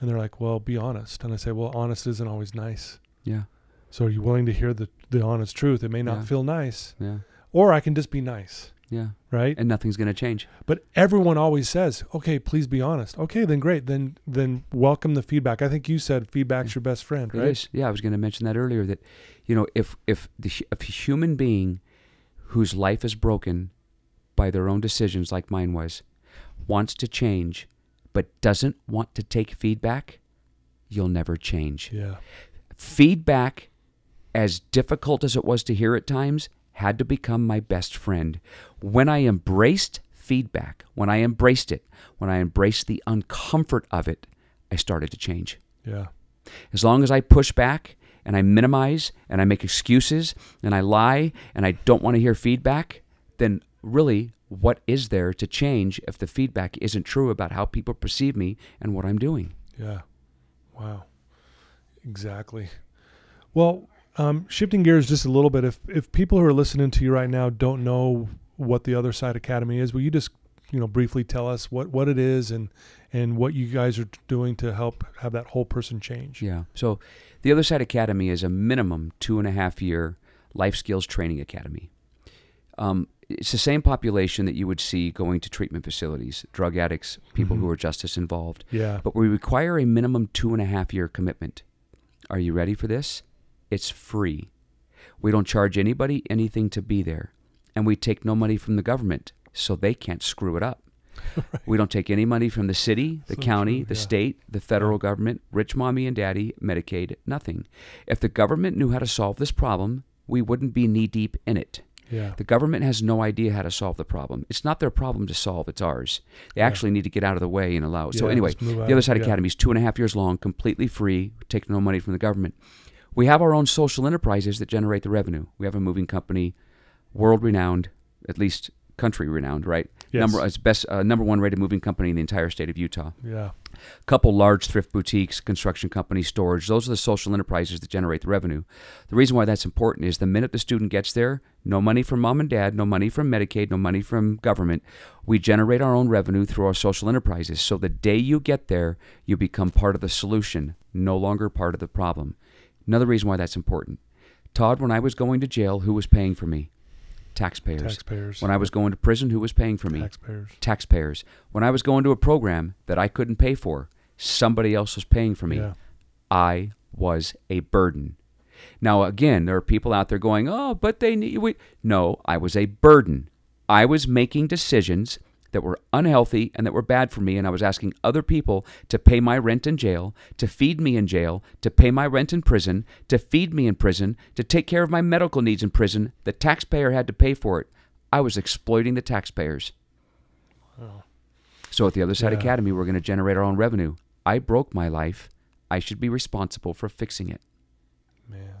And they're like, "Well, be honest." And I say, "Well, honest isn't always nice." Yeah. So are you willing to hear the the honest truth? It may not Yeah. feel nice, Yeah. or I can just be nice, Yeah. right? And nothing's going to change. But everyone always says, "Okay, please be honest." Okay, then great. Then then welcome the feedback. I think you said feedback's mm. your best friend, It right? is. Yeah, I was going to mention that earlier. That you know, if if the if a human being whose life is broken by their own decisions, like mine was, wants to change, but doesn't want to take feedback, you'll never change. Yeah. Feedback, as difficult as it was to hear at times, had to become my best friend. When I embraced feedback, when I embraced it, when I embraced the uncomfort of it, I started to change. Yeah. As long as I push back and I minimize and I make excuses and I lie and I don't want to hear feedback, then really, what is there to change if the feedback isn't true about how people perceive me and what I'm doing? Yeah. Wow. Exactly. Well, um, shifting gears just a little bit, if if people who are listening to you right now don't know what the Other Side Academy is, will you just you know briefly tell us what what it is and and what you guys are doing to help have that whole person change? Yeah. So, the Other Side Academy is a minimum two and a half year life skills training academy. Um, it's the same population that you would see going to treatment facilities, drug addicts, people Mhm. who are justice involved. Yeah. But we require a minimum two and a half year commitment. Are you ready for this? It's free. We don't charge anybody anything to be there. And we take no money from the government, so they can't screw it up. We don't take any money from the city, the So county, true, the yeah. state, the federal government, rich mommy and daddy, Medicaid, nothing. If the government knew how to solve this problem, we wouldn't be knee deep in it. Yeah. The government has no idea how to solve the problem. It's not their problem to solve, it's ours. They Yeah. actually need to get out of the way and allow it. so, anyway, the. Other Side Yeah. Academy is two and a half years long, completely free, take no money from the government. We have our own social enterprises that generate the revenue. We have a moving company, world renowned, at least country renowned, right? Yes. Number it's best uh, number one rated moving company in the entire state of Utah. Yeah. couple large thrift boutiques, construction companies, storage. Those are the social enterprises that generate the revenue. The reason why that's important is the minute the student gets there, no money from mom and dad, no money from Medicaid, no money from government. We generate our own revenue through our social enterprises. So the day you get there, you become part of the solution, no longer part of the problem. Another reason why that's important. Todd, when I was going to jail, who was paying for me? Taxpayers. Taxpayers. When I was going to prison, who was paying for me? Taxpayers. taxpayers. When I was going to a program that I couldn't pay for, somebody else was paying for me. Yeah. I was a burden. Now, again, there are people out there going, "Oh, but they need." We... No, I was a burden. I was making decisions that were unhealthy and that were bad for me, and I was asking other people to pay my rent in jail, to feed me in jail, to pay my rent in prison, to feed me in prison, to take care of my medical needs in prison. The taxpayer had to pay for it. I was exploiting the taxpayers. Wow. So at the other side Yeah. academy, we're going to generate our own revenue. I broke my life. I should be responsible for fixing it. Man.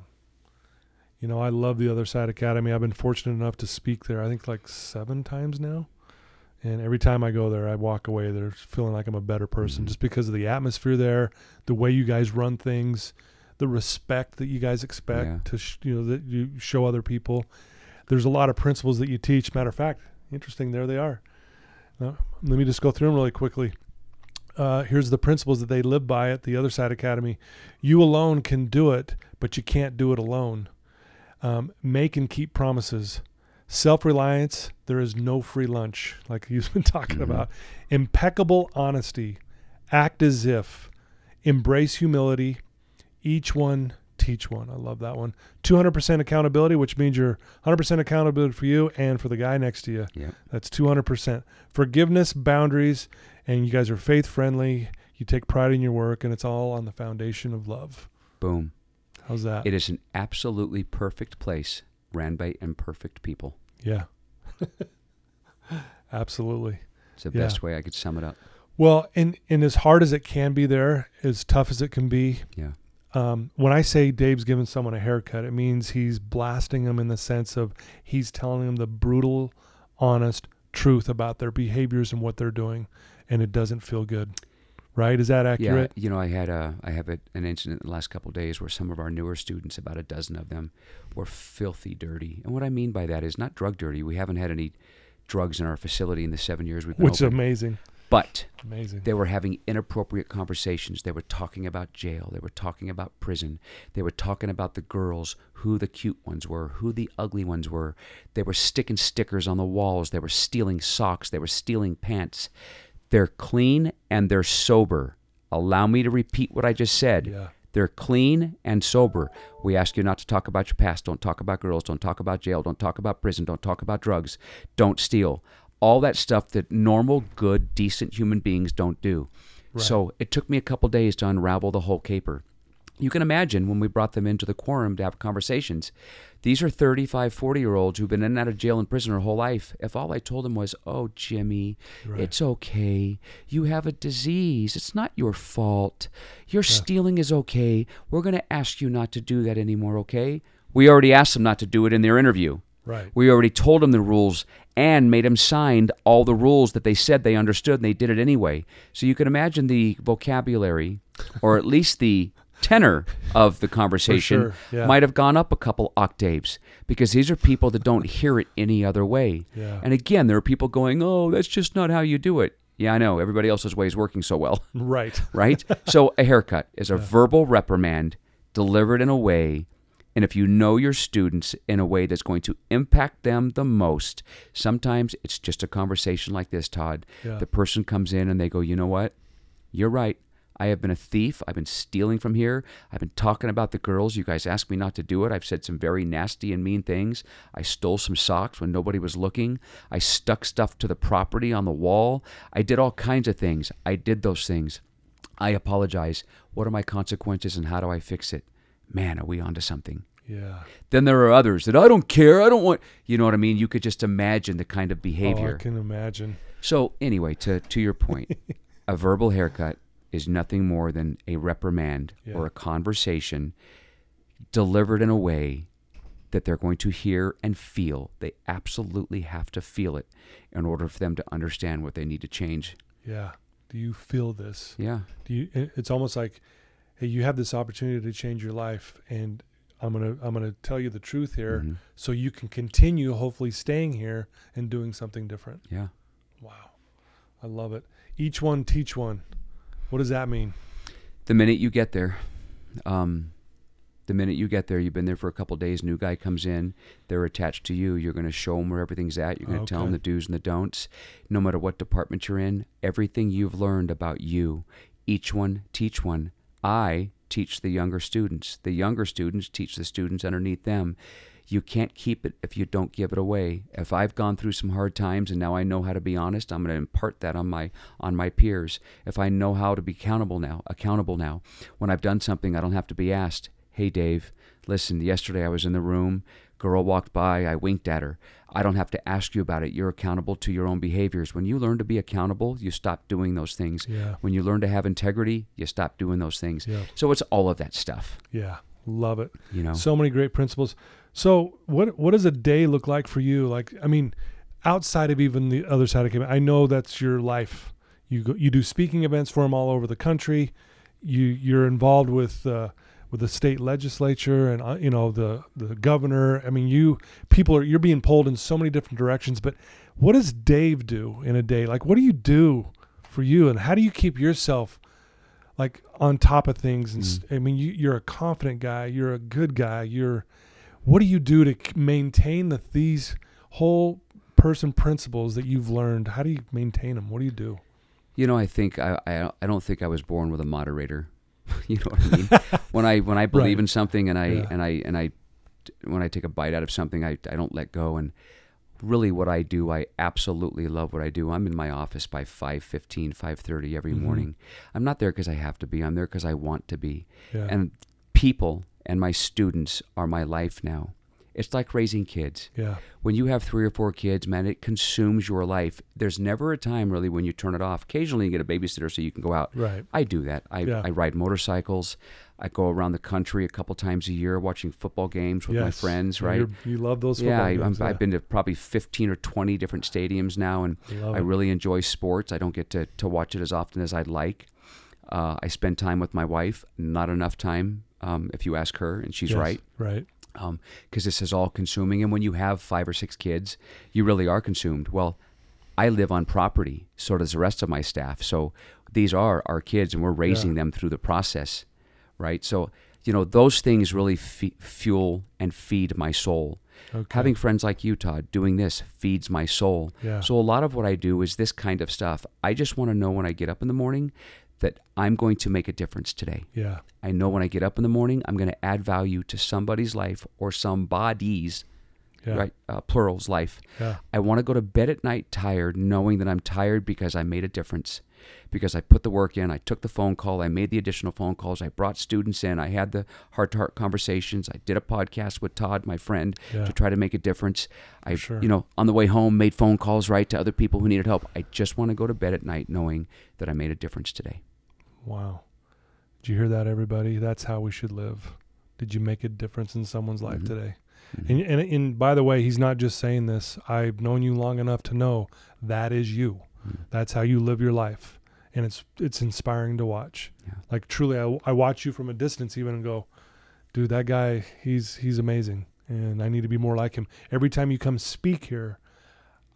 You know, I love the Other Side Academy. I've been fortunate enough to speak there, I think like seven times now. And every time I go there, I walk away there feeling like I'm a better person Mhm. just because of the atmosphere there, the way you guys run things, the respect that you guys expect Yeah. to, sh- you know, that you show other people. There's a lot of principles that you teach. Matter of fact, interesting, there they are. Now, let me just go through them really quickly. Uh, here's the principles that they live by at the Other Side Academy. You alone can do it, but you can't do it alone. Um, make and keep promises. Self reliance, there is no free lunch, like you've been talking Mhm. about. Impeccable honesty. Act as if. Embrace humility. Each one teach one. I love that one. 200% accountability, which means you're 100% accountability for you and for the guy next to you. Yep. That's 200%. Forgiveness, boundaries, and you guys are faith friendly. You take pride in your work, and it's all on the foundation of love. Boom. How's that? It is an absolutely perfect place ran by imperfect people. yeah. Absolutely. It's the Yeah. best way I could sum it up. Well, and, and as hard as it can be there, as tough as it can be, Yeah. um, when I say Dave's giving someone a haircut, it means he's blasting them in the sense of he's telling them the brutal, honest truth about their behaviors and what they're doing, and it doesn't feel good. Right? Is that accurate? Yeah, you know, I had a, I have a, an incident in the last couple of days where some of our newer students, about a dozen of them, were filthy dirty. And what I mean by that is not drug dirty. We haven't had any drugs in our facility in the seven years we've been Which is amazing. But Amazing. they were having inappropriate conversations. They were talking about jail. They were talking about prison. They were talking about the girls, who the cute ones were, who the ugly ones were. They were sticking stickers on the walls. They were stealing socks. They were stealing pants. They're clean and they're sober. Allow me to repeat what I just said. Yeah. They're clean and sober. We ask you not to talk about your past. Don't talk about girls. Don't talk about jail. Don't talk about prison. Don't talk about drugs. Don't steal. All that stuff that normal, good, decent human beings don't do. So it took me a couple days to unravel the whole caper. You can imagine when we brought them into the quorum to have conversations. These are 35, 40 year olds who've been in and out of jail and prison their whole life. If all I told them was, oh, Jimmy, Right. it's okay. You have a disease. It's not your fault. Your stealing is okay. We're going to ask you not to do that anymore, okay? We already asked them not to do it in their interview. Right. We already told them the rules and made them sign all the rules that they said they understood and they did it anyway. So you can imagine the vocabulary or at least the tenor of the conversation sure, yeah. might have gone up a couple octaves because these are people that don't hear it any other way. Yeah. And again, there are people going, "Oh, that's just not how you do it." Yeah, I know. Everybody else's way is working so well Right. right? so a haircut is a verbal reprimand delivered in a way, and if you know your students in a way that's going to impact them the most, sometimes it's just a conversation like this, Todd. Yeah. The person comes in and they go, you know what? You're right. I have been a thief. I've been stealing from here. I've been talking about the girls. You guys asked me not to do it. I've said some very nasty and mean things. I stole some socks when nobody was looking. I stuck stuff to the property on the wall. I did all kinds of things. I did those things. I apologize. What are my consequences and how do I fix it? Man, are we onto something? Yeah. Then there are others that I don't care. I don't want. You know what I mean? You could just imagine the kind of behavior. Oh. I can imagine. So anyway, to to your point, a verbal haircut is nothing more than a reprimand Yeah. or a conversation delivered in a way that they're going to hear and feel. They absolutely have to feel it in order for them to understand what they need to change. Yeah. Do you feel this? Yeah. Do you? It's almost like, hey, you have this opportunity to change your life, and I'm gonna I'm gonna tell you the truth here, Mhm. so you can continue, hopefully, staying here and doing something different. Yeah. Wow, I love it. Each one teach one. What does that mean? the minute you get there, um, the minute you get there, you've been there for a couple days. New guy comes in, they're attached to you. You're going to show them where everything's at. You're going to tell them the do's and the don'ts. No matter what department you're in, everything you've learned about you, each one teach one. I teach the younger students. The younger students teach the students underneath them. You can't keep it if you don't give it away. If I've gone through some hard times and now I know how to be honest, I'm going to impart that on my on my peers. If I know how to be accountable now, accountable now. When I've done something, I don't have to be asked, "Hey Dave, listen, yesterday I was in the room, girl walked by, I winked at her." I don't have to ask you about it. You're accountable to your own behaviors. When you learn to be accountable, you stop doing those things. Yeah. When you learn to have integrity, you stop doing those things. Yeah. So it's all of that stuff, Yeah, love it. you know. So many great principles. So what what does a day look like for you? Like I mean, outside of even the other side of Cape, I know that's your life. You go, you do speaking events for them all over the country. You you're involved with uh, with the state legislature and uh, you know the the governor. I mean, you people are you're being pulled in so many different directions. But what does Dave do in a day? Like, what do you do for you, and how do you keep yourself? like on top of things and s I mean you, you're a confident guy you're a good guy you're what do you do to maintain the these whole person principles that you've learned how do you maintain them what do you do You know, I think I, I I don't think I was born with a moderator. you know what I mean? when I when I believe Right. in something and I Yeah. and I and I when I take a bite out of something, I I don't let go. And really, what I do, I absolutely love what I do. I'm in my office by 5:15, 5:30 every Mhm. morning. I'm not there because I have to be. I'm there because I want to be. yeah And people and my students are my life now. It's like raising kids. Yeah. When you have three or four kids, man, it consumes your life. There's never a time really when you turn it off. Occasionally you get a babysitter so you can go out. Right. I do that. I, Yeah. I ride motorcycles. I go around the country a couple times a year watching football games with my friends, right? you're- You love those football games? Yeah, I. I've been to probably 15 or 20 different stadiums now, and Love I it. really enjoy sports. I don't get to, to watch it as often as I'd like. Uh, I spend time with my wife, not enough time, um, if you ask her, and she's Yes, right Right. because this is all consuming. And when you have five or six kids, you really are consumed. Well, I live on property, so does the rest of my staff. So these are our kids, and we're raising them through the process, right? So you know those things really fe- fuel and feed my soul. Okay. Having friends like you, Todd, doing this feeds my soul. Yeah. So a lot of what I do is this kind of stuff. I just want to know when I get up in the morning that I'm going to make a difference today. Yeah. I know when I get up in the morning, I'm going to add value to somebody's life or somebody's, Yeah. right, uh, plural's life. Yeah. I want to go to bed at night tired, knowing that I'm tired because I made a difference, because I put the work in, I took the phone call, I made the additional phone calls, I brought students in, I had the heart to heart conversations, I did a podcast with Todd, my friend, Yeah. to try to make a difference. I, sure. you know, on the way home, made phone calls, right, to other people who needed help. I just want to go to bed at night knowing that I made a difference today. Wow. Did you hear that, everybody? That's how we should live. Did you make a difference in someone's life Mhm. today? Mhm. And, and and by the way, he's not just saying this. I've known you long enough to know that is you. Mm. That's how you live your life, and it's it's inspiring to watch. Yeah. Like truly, I, I watch you from a distance even and go, dude, that guy, he's he's amazing, and I need to be more like him. Every time you come speak here,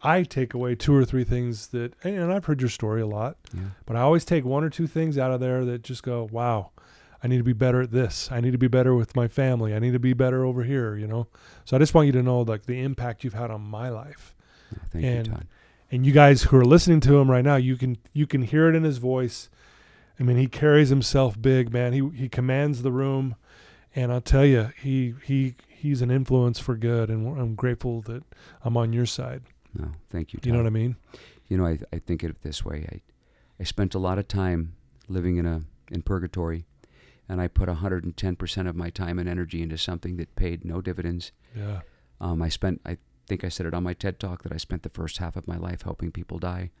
I take away two or three things that, and I've heard your story a lot, Yeah. but I always take one or two things out of there that just go, wow, I need to be better at this. I need to be better with my family. I need to be better over here, you know? So I just want you to know like the impact you've had on my life. Yeah, Thank And- you, Todd. And you guys who are listening to him right now, you can you can hear it in his voice. I mean, he carries himself big, man. He he commands the room, and I'll tell you, he he he's an influence for good, and I'm grateful that I'm on your side. No, thank you. You know what I mean? You know, I, I think of it this way. I, I spent a lot of time living in a in purgatory, and I put 110% of my time and energy into something that paid no dividends. Yeah. Um, I spent, I think I said it on my TED talk that I spent the first half of my life helping people die,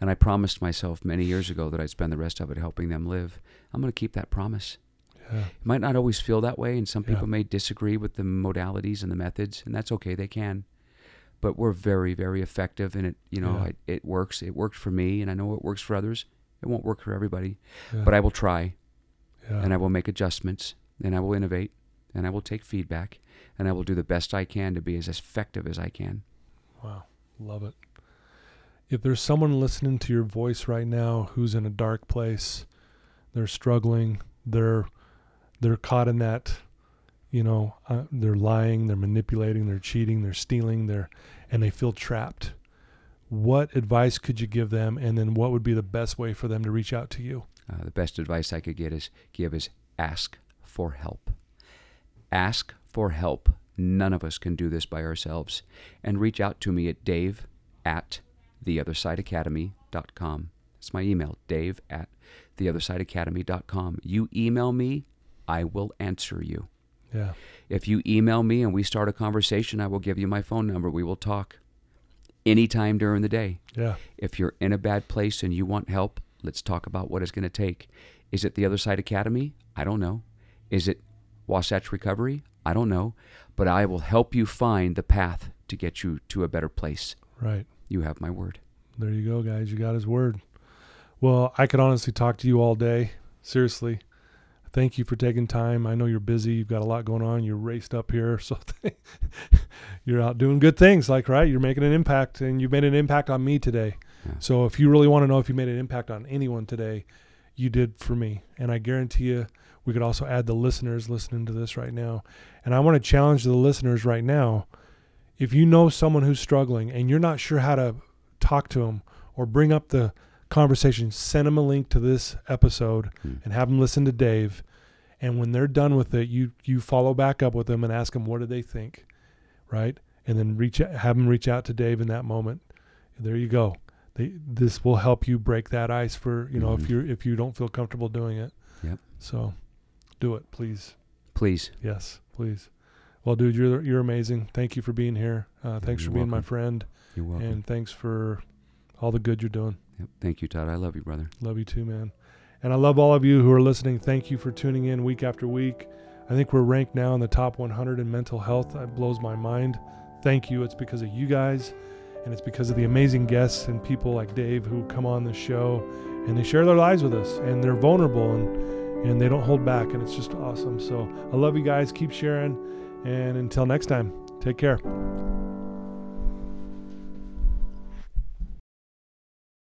and I promised myself many years ago that I'd spend the rest of it helping them live. I'm going to keep that promise. Yeah. It might not always feel that way, and some Yeah. people may disagree with the modalities and the methods, and that's okay. They can, but we're very, very effective, and it, you know, Yeah. it, it works. It worked for me, and I know it works for others. It won't work for everybody, yeah. but I will try, yeah. and I will make adjustments, and I will innovate, and I will take feedback, and I will do the best I can to be as effective as I can. Wow, love it. If there's someone listening to your voice right now who's in a dark place, they're struggling, they're they're caught in that, you know, uh, they're lying, they're manipulating, they're cheating, they're stealing, they're and they feel trapped. What advice could you give them, and then what would be the best way for them to reach out to you? Uh, the best advice I could get is give is ask for help. Ask for help. None of us can do this by ourselves. And reach out to me at dave at theothersideacademy.com. That's my email, dave at theothersideacademy.com. You email me, I will answer you. Yeah, If you email me and we start a conversation, I will give you my phone number. We will talk anytime during the day. yeah, If you're in a bad place and you want help, let's talk about what it's going to take. Is it the Other Side Academy? I don't know. Is it Wasatch Recovery? I don't know. But I will help you find the path to get you to a better place. right. You have my word. There you go, guys. You got his word. Well, I could honestly talk to you all day. Seriously. Thank you for taking time. I know you're busy. You've got a lot going on. You're raced up here. So you're out doing good things, like, right? You're making an impact, and you've made an impact on me today. Yeah. So if you really want to know if you made an impact on anyone today, you did for me. And I guarantee you, we could also add the listeners listening to this right now. And I want to challenge the listeners right now. If you know someone who's struggling and you're not sure how to talk to them or bring up the conversation, send them a link to this episode Hmm. and have them listen to Dave. And when they're done with it, you you follow back up with them and ask them what do they think, right? And then reach have them reach out to Dave in that moment. There you go. They, this will help you break that ice for you know if Mhm. you if you don't feel comfortable doing it. Yep. So, do it, please. Please. Yes, please. Well, dude, you're you're amazing. Thank you for being here. Uh, thanks You're for being my friend, You're welcome. and thanks for all the good you're doing. Yep. Thank you, Todd. I love you, brother. Love you too, man. And I love all of you who are listening. Thank you for tuning in week after week. I think we're ranked now in the top 100 in mental health. That blows my mind. Thank you. It's because of you guys, and it's because of the amazing guests and people like Dave who come on the show and they share their lives with us and they're vulnerable and and they don't hold back and it's just awesome. So I love you guys. Keep sharing, and until next time, take care.